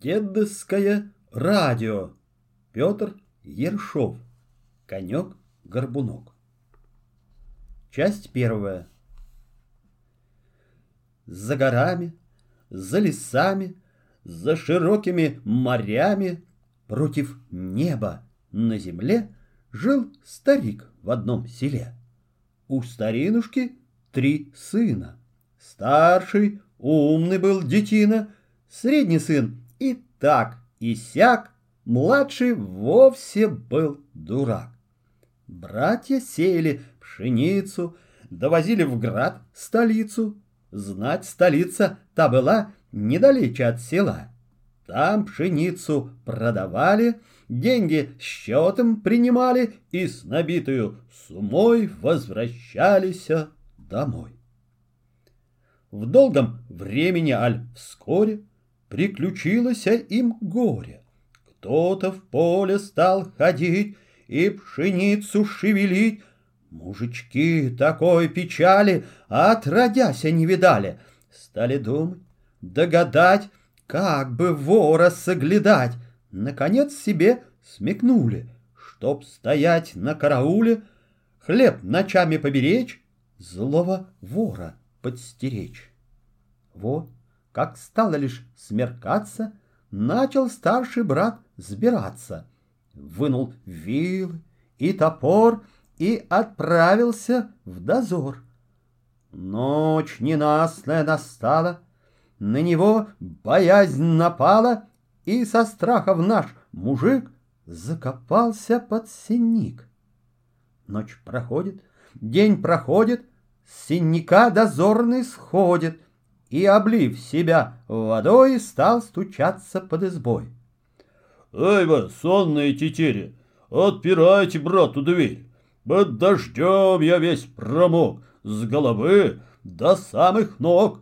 Дедовское радио. Петр Ершов. Конек-горбунок. Часть первая. За горами, за лесами, за широкими морями, против неба на земле жил старик в одном селе. У старинушки три сына. Старший умный был детина, средний сын так, и сяк, младший вовсе был дурак. Братья сеяли пшеницу, довозили в град столицу. Знать столица та была недалече от села. Там пшеницу продавали, деньги счетом принимали и с набитую сумой возвращались домой. В долгом времени, аль вскоре, приключилось им горе. Кто-то в поле стал ходить и пшеницу шевелить. Мужички такой печали отродяся не видали. Стали думать, догадать, как бы вора соглядать. Наконец себе смекнули, чтоб стоять на карауле, хлеб ночами поберечь, злого вора подстеречь. Вот как стало лишь смеркаться, начал старший брат сбираться. Вынул вилы и топор и отправился в дозор. Ночь ненастная настала, на него боязнь напала, и со страхов наш мужик закопался под синик. Ночь проходит, день проходит, с синяка дозорный сходит — и, облив себя водой, стал стучаться под избой. «Эй вы, сонные тетери, отпирайте брату дверь! Под дождем я весь промок, с головы до самых ног!»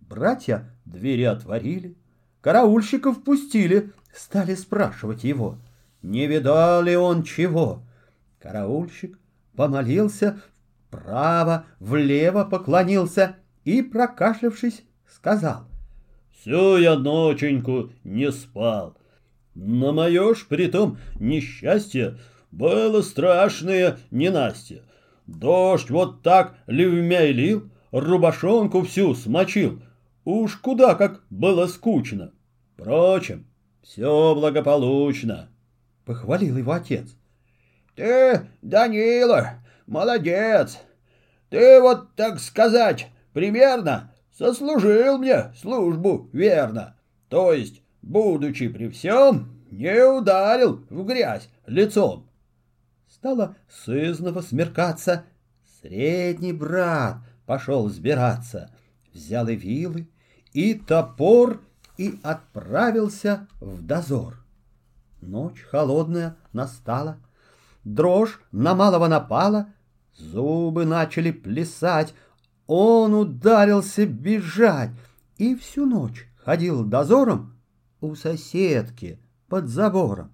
Братья двери отворили, караульщиков пустили, стали спрашивать его, не видал ли он чего. Караульщик помолился, вправо, влево поклонился и, прокашлявшись, сказал. «Всю я ноченьку не спал. На мое ж притом несчастье было страшное ненастье. Дождь вот так ливмя и лил, рубашонку всю смочил. Уж куда как было скучно. Впрочем, все благополучно. — похвалил его отец. — Ты, Данила, молодец. Ты вот, так сказать, примерно сослужил мне службу верно. То есть, будучи при всем, не ударил в грязь лицом. Стало сызново смеркаться. Средний брат пошел сбираться, взял и вилы, и топор, и отправился в дозор. Ночь холодная настала, дрожь на малого напала, зубы начали плясать, он ударился бежать и всю ночь ходил дозором у соседки под забором.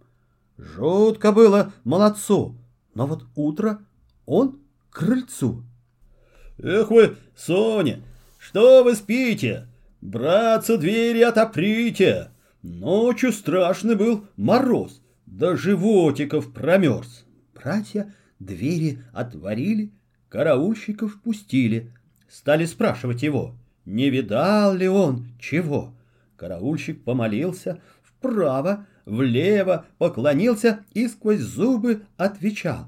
Жутко было молодцу, но вот утро он к крыльцу. «Эх вы, Соня, что вы спите? Братцу двери отоприте!» Ночью страшный был мороз, до животиков промерз. Братья двери отворили, караульщиков пустили, Стали спрашивать его, не видал ли он чего. Караульщик помолился, вправо, влево поклонился и сквозь зубы отвечал.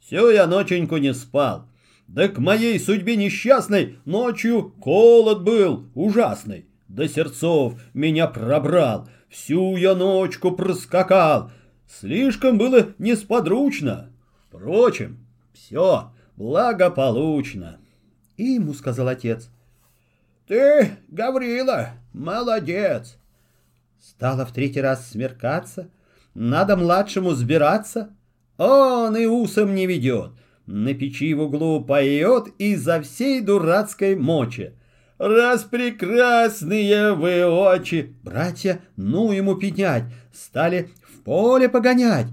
«Все я ноченьку не спал. Да к моей судьбе несчастной ночью холод был ужасный. До сердцов меня пробрал, всю я ночку проскакал. Слишком было несподручно. Впрочем, все благополучно. И ему сказал отец. «Ты, Гаврила, молодец!» Стало в третий раз смеркаться, надо младшему сбираться. Он и усом не ведет, на печи в углу поет изо всей дурацкой мочи. Раз прекрасные вы очи! Братья, ну ему пенять, стали в поле погонять.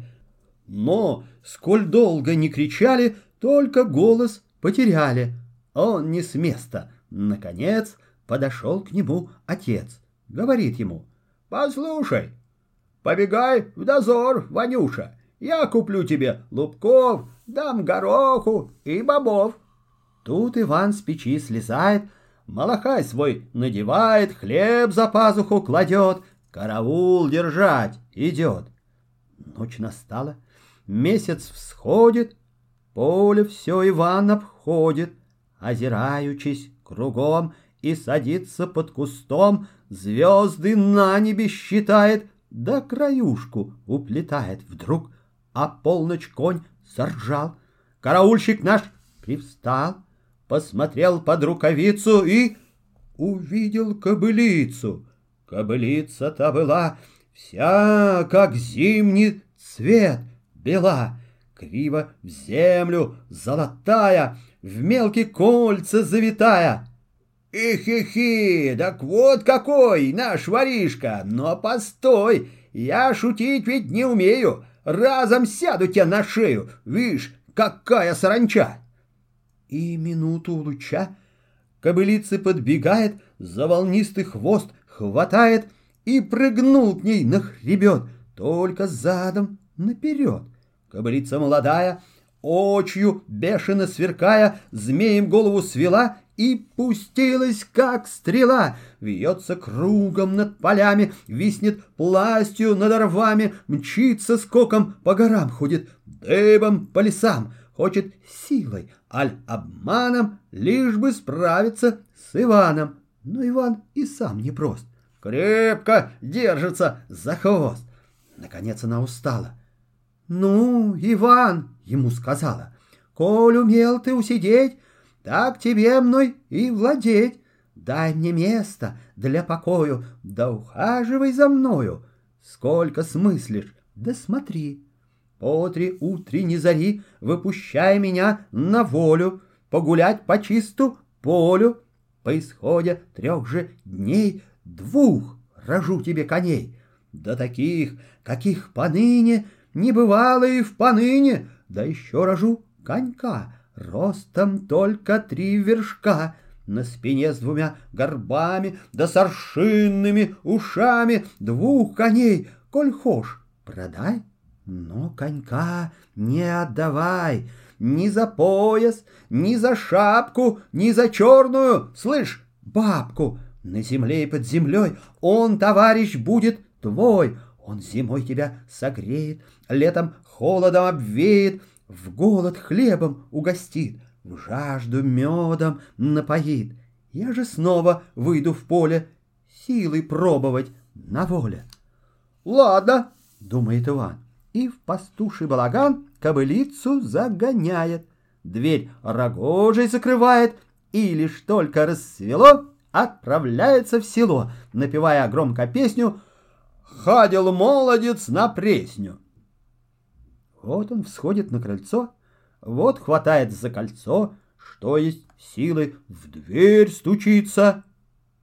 Но, сколь долго не кричали, только голос потеряли — он не с места. Наконец подошел к нему отец. Говорит ему, Послушай, побегай в дозор, Ванюша. Я куплю тебе лубков, дам гороху и бобов. Тут Иван с печи слезает, малахай свой надевает, хлеб за пазуху кладет, караул держать идет. Ночь настала, месяц всходит, поле все Иван обходит, озираючись кругом и садится под кустом, звезды на небе считает, да краюшку уплетает вдруг, а полночь конь заржал. Караульщик наш привстал, посмотрел под рукавицу и увидел кобылицу. Кобылица-то была вся, как зимний цвет, бела, криво в землю, золотая, в мелкие кольца завитая. Ихи-хи, так вот какой наш воришка, но постой, я шутить ведь не умею, разом сяду тебя на шею, вишь, какая саранча. И минуту луча кобылица подбегает, за волнистый хвост хватает и прыгнул к ней на хребет, только задом наперед. Кобылица молодая, очью бешено сверкая, змеем голову свела и пустилась, как стрела, вьется кругом над полями, виснет пластью над орвами, мчится скоком по горам, ходит дыбом по лесам, хочет силой, аль обманом, лишь бы справиться с Иваном. Но Иван и сам непрост, крепко держится за хвост. Наконец она устала. «Ну, Иван!» — ему сказала. «Коль умел ты усидеть, так тебе мной и владеть. Дай мне место для покою, да ухаживай за мною. Сколько смыслишь, да смотри. По три утренней зари выпущай меня на волю, погулять по чисту полю. По исходе трех же дней двух рожу тебе коней. Да таких, каких поныне не бывало и в поныне, да еще рожу конька, ростом только три вершка, на спине с двумя горбами, да с аршинными ушами, двух коней, коль хошь, продай, но конька не отдавай, ни за пояс, ни за шапку, ни за черную, слышь, бабку, на земле и под землей он, товарищ, будет твой, он зимой тебя согреет, летом холодом обвеет, в голод хлебом угостит, в жажду медом напоит. Я же снова выйду в поле, силой пробовать на воле. Ладно, думает Иван, и в пастуший балаган кобылицу загоняет, дверь рогожей закрывает, и лишь только рассвело, отправляется в село, напевая громко песню «Ходил молодец на пресню». Вот он всходит на крыльцо, вот хватает за кольцо, что есть силы, в дверь стучится,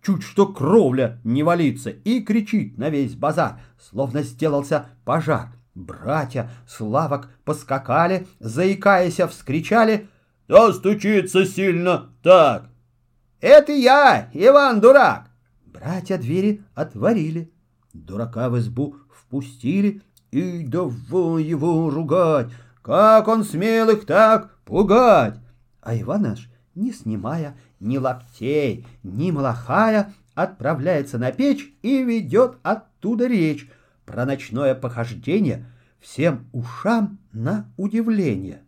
чуть что кровля не валится, и кричит на весь базар, словно сделался пожар. Братья славок поскакали, заикаясь, вскричали «Да стучится сильно так!» «Это я, Иван Дурак!» Братья двери отворили, дурака в избу впустили, и давай его ругать, как он смел их так пугать. А Иван наш, не снимая ни лаптей, ни малахая, отправляется на печь и ведет оттуда речь про ночное похождение всем ушам на удивление.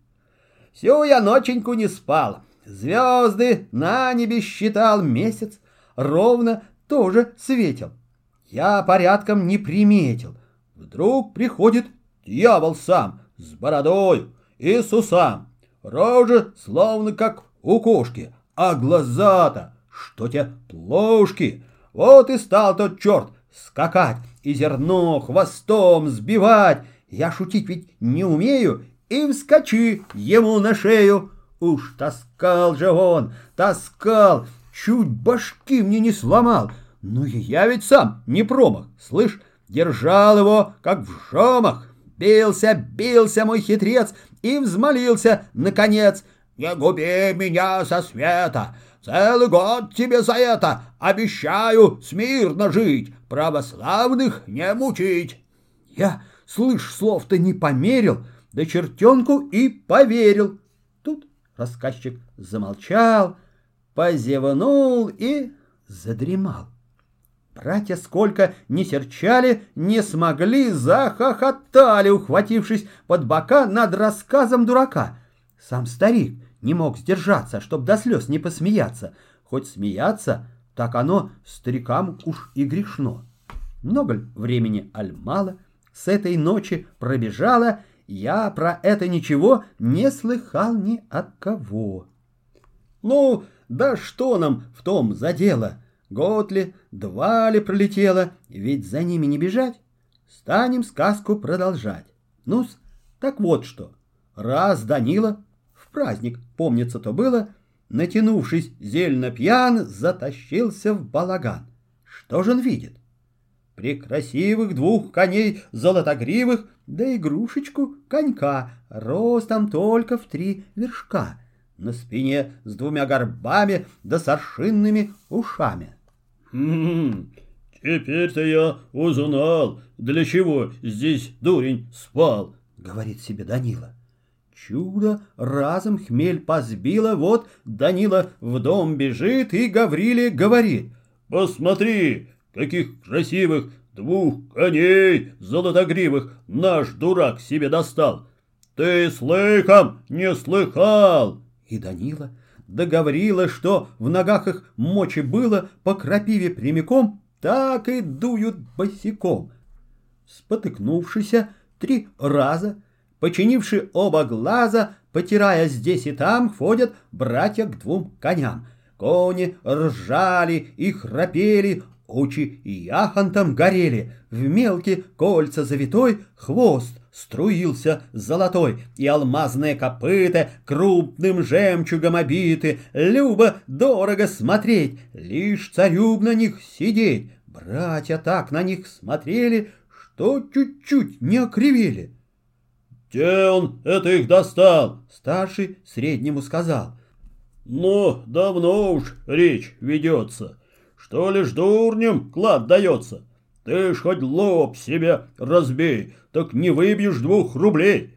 Всю я ноченьку не спал, звезды на небе считал месяц, ровно тоже светил. Я порядком не приметил — Вдруг приходит дьявол сам, с бородой и с усам. Рожа словно как у кошки, а глаза-то, что те плошки. Вот и стал тот черт скакать и зерно хвостом сбивать. Я шутить ведь не умею, и вскочи ему на шею. Уж таскал же он, таскал, чуть башки мне не сломал. Но я ведь сам не промах, слышь, держал его, как в жомах. Бился, бился мой хитрец и взмолился, наконец, «Не губи меня со света! Целый год тебе за это обещаю смирно жить, православных не мучить. Я, слышь, слов-то не померил, да чертенку и поверил. Тут рассказчик замолчал, позевнул и задремал. Братья сколько не серчали, не смогли, захохотали, ухватившись под бока над рассказом дурака. Сам старик не мог сдержаться, чтоб до слез не посмеяться. Хоть смеяться, так оно старикам уж и грешно. Много времени аль мало, с этой ночи пробежало, я про это ничего не слыхал ни от кого. Ну, да что нам в том за дело? Год ли, два ли пролетело, ведь за ними не бежать. Станем сказку продолжать. Ну-с, так вот что. Раз Данила, в праздник, помнится то было, натянувшись зельно пьян, затащился в балаган. Что же он видит? При красивых двух коней золотогривых, да игрушечку конька, ростом только в три вершка, на спине с двумя горбами да с ушами. «Хм, теперь-то я узнал, для чего здесь дурень спал», — говорит себе Данила. Чудо разом хмель позбило, вот Данила в дом бежит и Гавриле говорит. «Посмотри, каких красивых двух коней золотогривых наш дурак себе достал! Ты слыхом не слыхал!» И Данила договорила, что в ногах их мочи было по крапиве прямиком, так и дуют босиком. Спотыкнувшийся три раза, починивши оба глаза, потирая здесь и там, ходят братья к двум коням. Кони ржали и храпели, очи яхонтом горели, в мелкие кольца завитой хвост струился золотой, и алмазные копыта крупным жемчугом обиты, любо дорого смотреть, лишь царю на них сидеть. Братья так на них смотрели, что чуть-чуть не окривели. «Где он это их достал?» Старший среднему сказал. «Ну, давно уж речь ведется, что лишь дурням клад дается». Ты ж хоть лоб себе разбей, так не выбьешь двух рублей.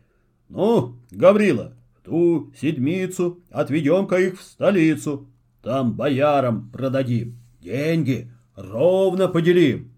Ну, Гаврила, в ту седмицу отведем-ка их в столицу. Там боярам продадим. Деньги ровно поделим.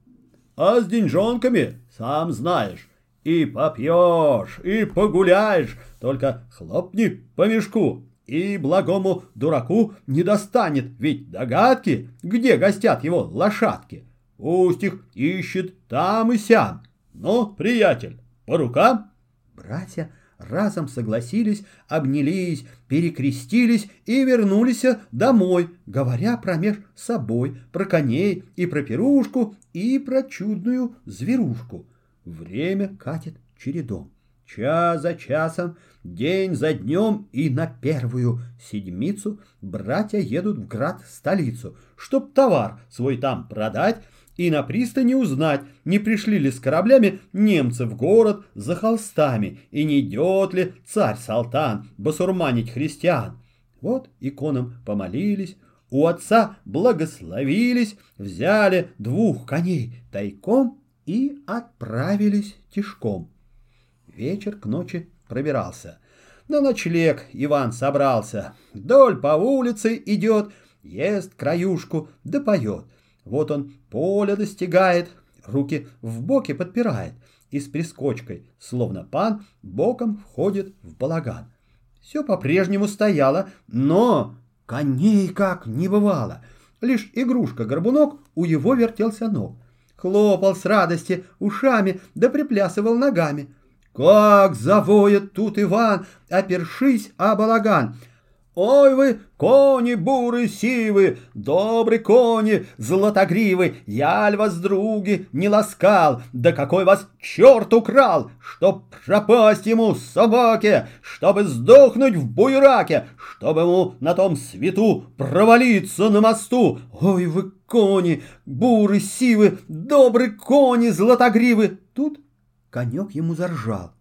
А с деньжонками, сам знаешь, и попьешь, и погуляешь, только хлопни по мешку, и благому дураку не достанет, ведь догадки, где гостят его лошадки. Пусть их ищет там и сям. Ну, приятель, по рукам?» Братья разом согласились, обнялись, перекрестились и вернулись домой, говоря промеж собой про коней и про пирушку и про чудную зверушку. Время катит чередом. Час за часом, день за днем и на первую седмицу братья едут в град-столицу, чтоб товар свой там продать и на пристани узнать, не пришли ли с кораблями немцы в город за холстами, и не идет ли царь-салтан басурманить христиан. Вот иконам помолились, у отца благословились, взяли двух коней тайком и отправились тишком. Вечер к ночи пробирался. На ночлег Иван собрался, вдоль по улице идет, ест краюшку да поет — вот он поле достигает, руки в боки подпирает и с прискочкой, словно пан, боком входит в балаган. Все по-прежнему стояло, но коней как не бывало. Лишь игрушка-горбунок у его вертелся ног. Хлопал с радости ушами да приплясывал ногами. Как завоет тут Иван, опершись о балаган — Ой вы, кони буры сивы, добры кони златогривы, я ль вас, други, не ласкал, да какой вас черт украл, чтоб пропасть ему собаке, чтобы сдохнуть в буйраке, чтобы ему на том свету провалиться на мосту. Ой вы, кони, буры сивы, добры кони златогривы. Тут конек ему заржал.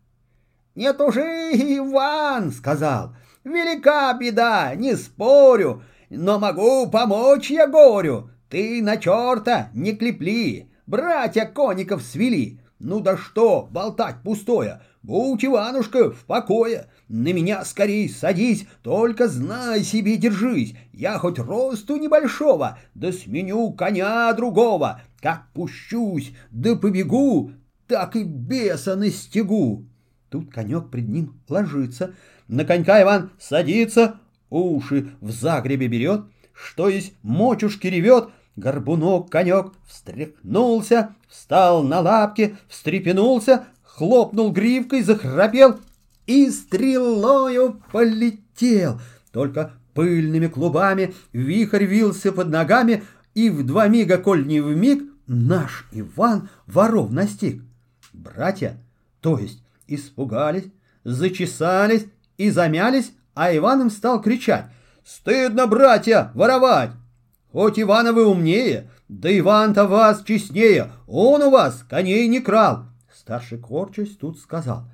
«Не тужи, Иван!» — сказал — Велика беда, не спорю. но могу помочь я горю. Ты на черта не клепли, братья коников свели. Ну да что болтать пустое, будь, Иванушка, в покое. На меня скорей садись, только знай себе держись. Я хоть росту небольшого, да сменю коня другого. Как пущусь, да побегу, так и беса настигу. Тут конек пред ним ложится, на конька Иван садится, уши в загребе берет, что есть мочушки ревет, горбунок конек встряхнулся, встал на лапки, встрепенулся, хлопнул гривкой, захрапел и стрелою полетел. Только пыльными клубами вихрь вился под ногами, и в два мига, коль не в миг, наш Иван воров настиг. Братья, то есть, испугались, зачесались и замялись, а Иван им стал кричать «Стыдно, братья, воровать! Хоть Ивана вы умнее, да Иван-то вас честнее, он у вас коней не крал!» Старший Корчусь тут сказал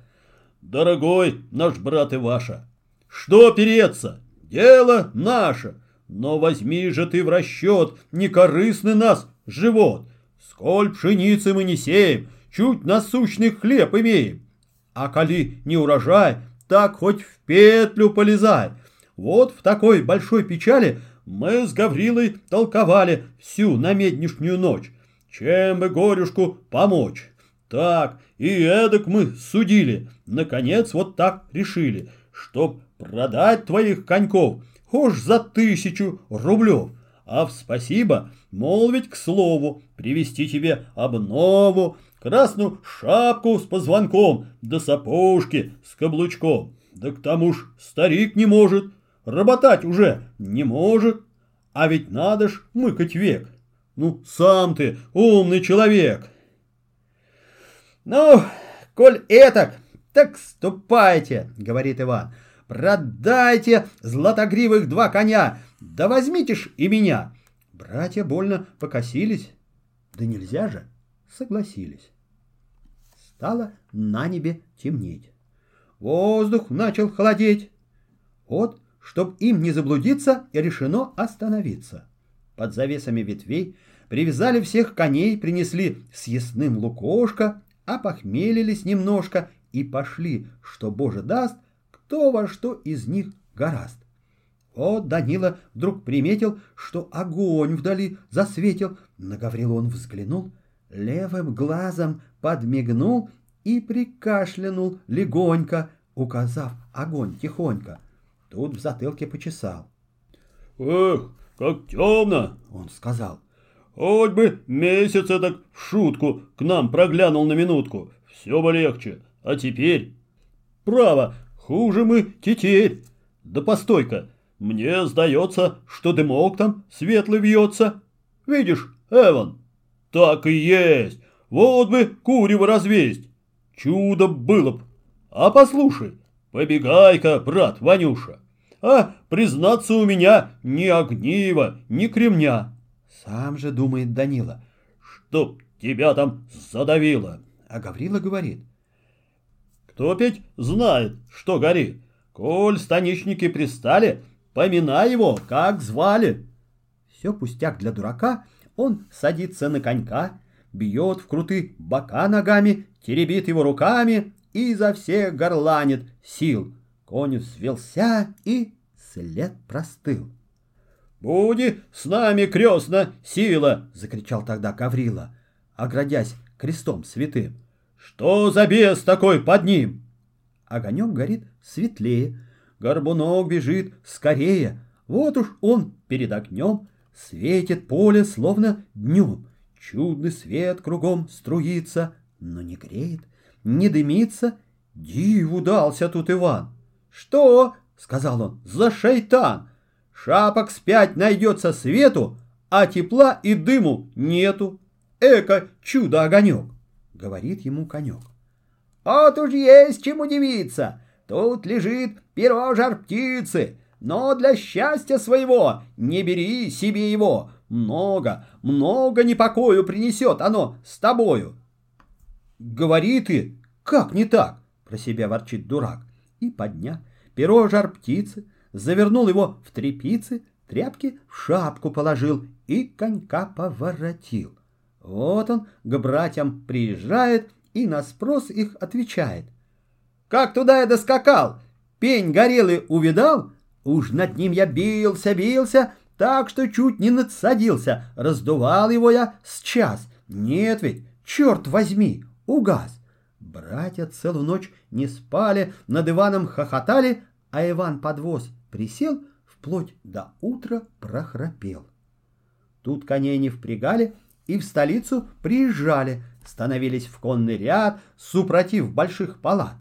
«Дорогой наш брат Иваша, что переться? Дело наше, но возьми же ты в расчет некорыстный нас живот. Сколь пшеницы мы не сеем, чуть насущный хлеб имеем. А коли не урожай, так хоть в петлю полезай. Вот в такой большой печали мы с Гаврилой толковали всю намеднишнюю ночь. Чем бы горюшку помочь? Так, и эдак мы судили. Наконец вот так решили, чтоб продать твоих коньков уж за тысячу рублев. А в спасибо молвить к слову, привести тебе обнову, красную шапку с позвонком, да сапожки с каблучком. Да к тому ж старик не может, работать уже не может. А ведь надо ж мыкать век. Ну, сам ты умный человек. Ну, коль этак, так ступайте, говорит Иван. Продайте златогривых два коня, да возьмите ж и меня. Братья больно покосились. Да нельзя же, согласились. Стало на небе темнеть. Воздух начал холодеть. Вот, чтоб им не заблудиться, решено остановиться. Под завесами ветвей привязали всех коней, принесли съестным лукошко, опохмелились немножко и пошли, что Боже даст, кто во что из них гораст. Вот Данила вдруг приметил, что огонь вдали засветил. На Гаврила он взглянул, левым глазом подмигнул и прикашлянул легонько, указав огонь тихонько. Тут в затылке почесал. «Эх, как темно!» — он сказал. «Хоть бы месяц так в шутку к нам проглянул на минутку, все бы легче. А теперь...» «Право, хуже мы теперь. Да постой-ка, мне сдается, что дымок там светлый вьется. Видишь, Эван?» «Так и есть. Вот бы курево развесть. Чудо было б. А послушай, побегай-ка, брат Ванюша. А, признаться, у меня ни огнива, ни кремня. Сам же думает Данила. Чтоб тебя там задавило. А Гаврила говорит. Кто петь знает, что горит. Коль станичники пристали, поминай его, как звали. Все пустяк для дурака, он садится на конька, бьет в круты бока ногами, теребит его руками и изо всех горланит сил. Конь взвелся и след простыл. «Буди с нами, крестна, сила!» — закричал тогда Гаврила, оградясь крестом святым. «Что за бес такой под ним?» Огонек горит светлее, горбунок бежит скорее. Вот уж он перед огнем светит поле, словно днем. Чудный свет кругом струится, но не греет, не дымится. Диву дался тут Иван. «Что?» — сказал он. «За шайтан! Шапок спять найдется свету, а тепла и дыму нету. Эко чудо-огонек!» — говорит ему конек. «Вот уж есть чем удивиться! Тут лежит перо жар-птицы, но для счастья своего не бери себе его, много, много непокою принесет оно с тобою. Говори ты, как не так? Про себя ворчит дурак. И подня перо жар птицы, завернул его в трепицы, тряпки в шапку положил и конька поворотил. Вот он к братьям приезжает и на спрос их отвечает. «Как туда я доскакал? Пень горелый увидал? Уж над ним я бился, бился, так что чуть не надсадился. Раздувал его я с час. Нет ведь, черт возьми, угас. Братья целую ночь не спали, над Иваном хохотали, а Иван подвоз присел, вплоть до утра прохрапел. Тут коней не впрягали и в столицу приезжали, становились в конный ряд, супротив больших палат.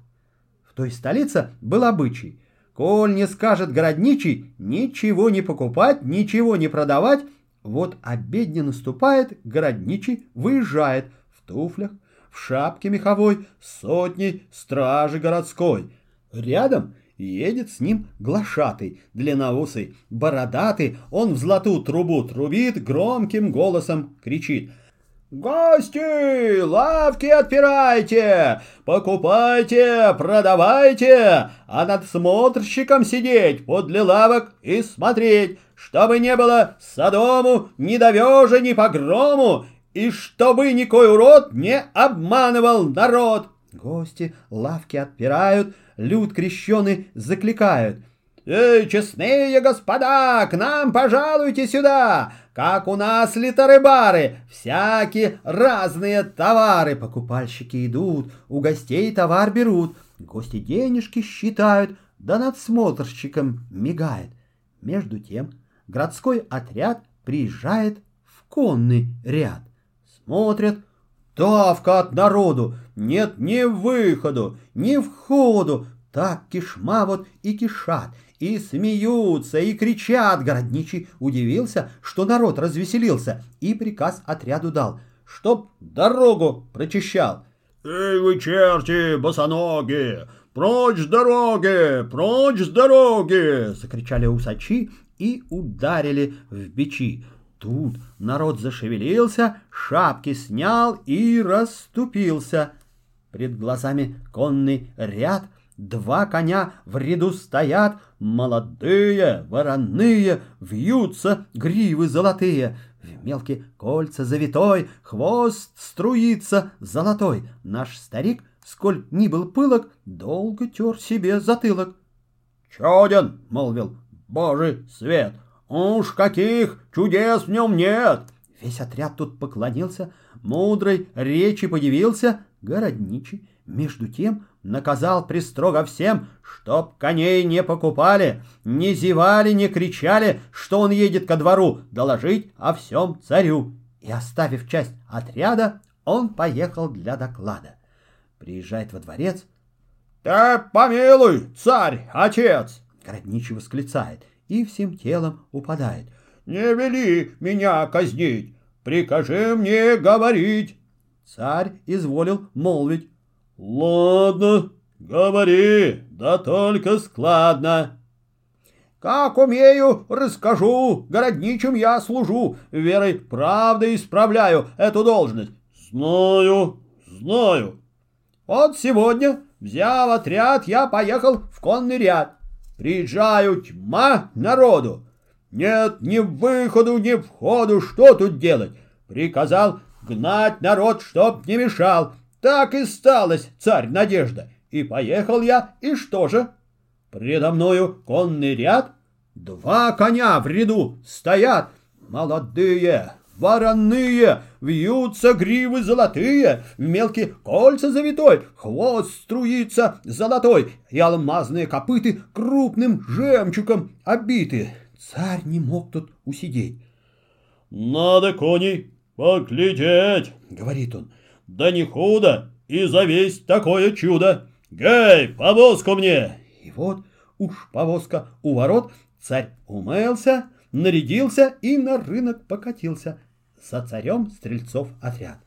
В той столице был обычай. Коль не скажет городничий, ничего не покупать, ничего не продавать, вот обедня наступает, городничий выезжает в туфлях, в шапке меховой, сотней стражи городской. Рядом едет с ним глашатый, длинноусый, бородатый, он в золотую трубу трубит, громким голосом кричит — «Гости! Лавки отпирайте! Покупайте, продавайте! А над смотрщиком сидеть подле лавок и смотреть, чтобы не было садому, ни довежа, ни погрому, и чтобы никой урод не обманывал народ!» Гости лавки отпирают, люд крещеный закликают. «Эй, честные господа, к нам пожалуйте сюда! Как у нас литары-бары, всякие разные товары. Покупальщики идут, у гостей товар берут, гости денежки считают, да надсмотрщиком мигает. Между тем городской отряд приезжает в конный ряд. Смотрят, давка от народу, нет ни выходу, ни входу, так кишма вот и кишат, и смеются, и кричат. Городничий удивился, что народ развеселился, и приказ отряду дал, чтоб дорогу прочищал. «Эй вы, черти, босоногие! Прочь с дороги! Прочь с дороги!» — закричали усачи и ударили в бичи. Тут народ зашевелился, шапки снял и расступился. Пред глазами конный ряд — Два коня в ряду стоят, молодые, вороные, вьются гривы золотые. В мелкие кольца завитой, хвост струится золотой. Наш старик, сколь ни был пылок, долго тер себе затылок. «Чуден!» — молвил. «Божий свет! Уж каких чудес в нем нет!» Весь отряд тут поклонился, мудрой речи подивился, городничий между тем наказал пристрого всем, чтоб коней не покупали, не зевали, не кричали, что он едет ко двору, доложить о всем царю. И, оставив часть отряда, он поехал для доклада. Приезжает во дворец. «Ты помилуй, царь, отец!» Городничий восклицает и всем телом упадает. «Не вели меня казнить, прикажи мне говорить!» Царь изволил молвить. «Ладно, говори, да только складно». «Как умею, расскажу, городничим я служу, верой правдой исправляю эту должность». «Знаю, знаю». «Вот сегодня, взяв отряд, я поехал в конный ряд. Приезжаю, тьма народу. Нет ни выходу, ни входу, что тут делать? Приказал гнать народ, чтоб не мешал, так и сталось, царь Надежда. И поехал я, и что же? Предо мною конный ряд, два коня в ряду стоят, молодые, вороные, вьются гривы золотые, в мелкие кольца завитой, хвост струится золотой, и алмазные копыты крупным жемчугом обиты. Царь не мог тут усидеть. «Надо коней поглядеть», — говорит он, да не худо, и завесть такое чудо. Гей, повозку мне!» И вот уж повозка у ворот, царь умылся, нарядился и на рынок покатился. За царем стрельцов отряд.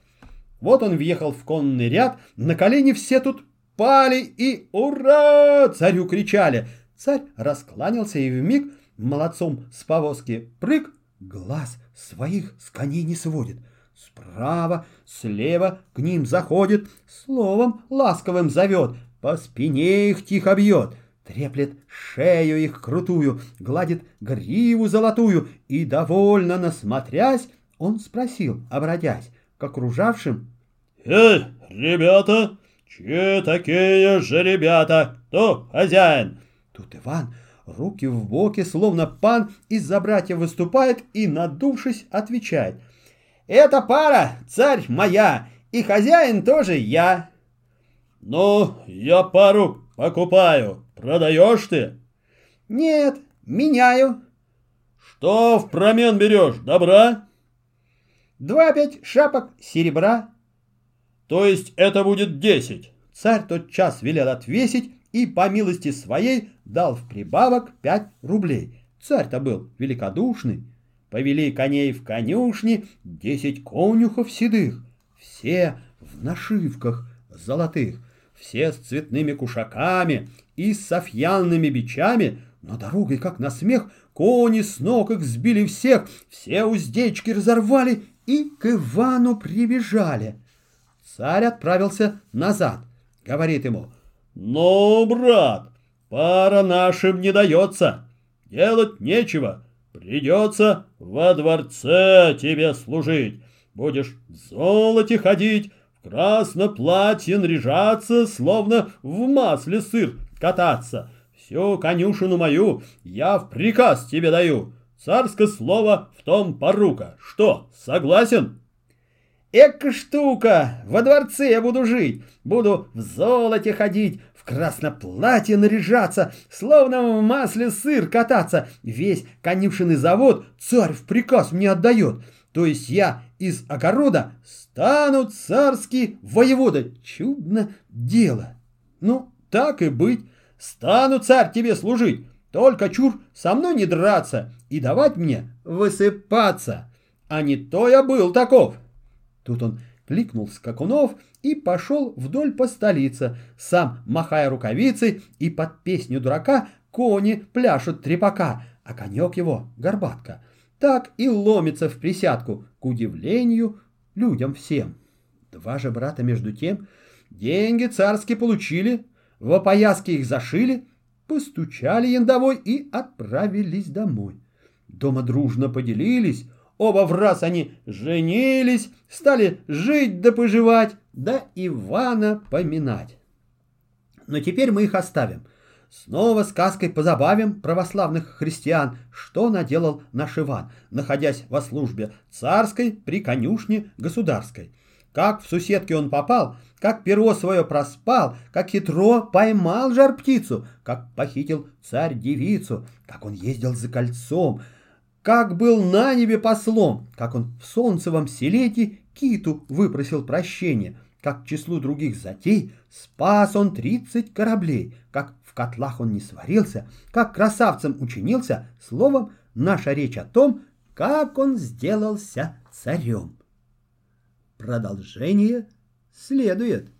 Вот он въехал в конный ряд, на колени все тут пали и «Ура!» царю кричали. Царь раскланялся и вмиг молодцом с повозки прыг, глаз своих с коней не сводит. Справа, слева к ним заходит, словом ласковым зовет, по спине их тихо бьет. треплет шею их крутую, гладит гриву золотую, и, довольно насмотрясь, он спросил, обратясь к окружавшим, «Эй, ребята, чьи такие же ребята? Кто хозяин?» Тут Иван руки в боки, словно пан, из-за братья выступает и, надувшись, отвечает. «Эта пара, царь моя, и хозяин тоже я». «Ну, я пару покупаю. Продаешь ты?» «Нет, меняю». «Что в промен берешь, добра?» «Два пять шапок серебра». «То есть это будет десять?» Царь тот час велел отвесить и, по милости своей, дал в прибавок пять рублей. Царь-то был великодушный. Повели коней в конюшни десять конюхов седых, все в нашивках золотых, все с цветными кушаками и с софьянными бичами, но дорогой, как на смех, кони с ног их сбили всех, все уздечки разорвали и к Ивану прибежали. Царь отправился назад, говорит ему, «Ну, брат, пара нашим не дается, делать нечего, придется во дворце тебе служить, будешь в золоте ходить, в красном платье наряжаться, словно в масле сыр кататься. Всю конюшину мою я в приказ тебе даю. Царское слово в том порука. Что, согласен? Эка штука! Во дворце я буду жить, буду в золоте ходить, в красном платье наряжаться, словно в масле сыр кататься. Весь конюшенный завод царь в приказ мне отдает. То есть я из огорода стану царский воевода. Чудно дело. Ну, так и быть. Стану царь тебе служить. Только чур со мной не драться и давать мне высыпаться. А не то я был таков. Тут он кликнул скакунов и пошел вдоль по столице, сам махая рукавицей, и под песню дурака кони пляшут трепака, а конек его — горбатка. Так и ломится в присядку, к удивлению людям всем. Два же брата между тем деньги царские получили, в опояске их зашили, постучали яндовой и отправились домой. Дома дружно поделились, оба в раз они женились, стали жить да поживать, да Ивана поминать. Но теперь мы их оставим. Снова сказкой позабавим православных христиан, что наделал наш Иван, находясь во службе царской при конюшне государской. Как в суседке он попал, как перо свое проспал, как хитро поймал жар-птицу, как похитил царь-девицу, как он ездил за кольцом, как был на небе послом, как он в солнцевом селете киту выпросил прощения, как к числу других затей спас он тридцать кораблей, как в котлах он не сварился, как красавцем учинился, словом, наша речь о том, как он сделался царем. Продолжение следует.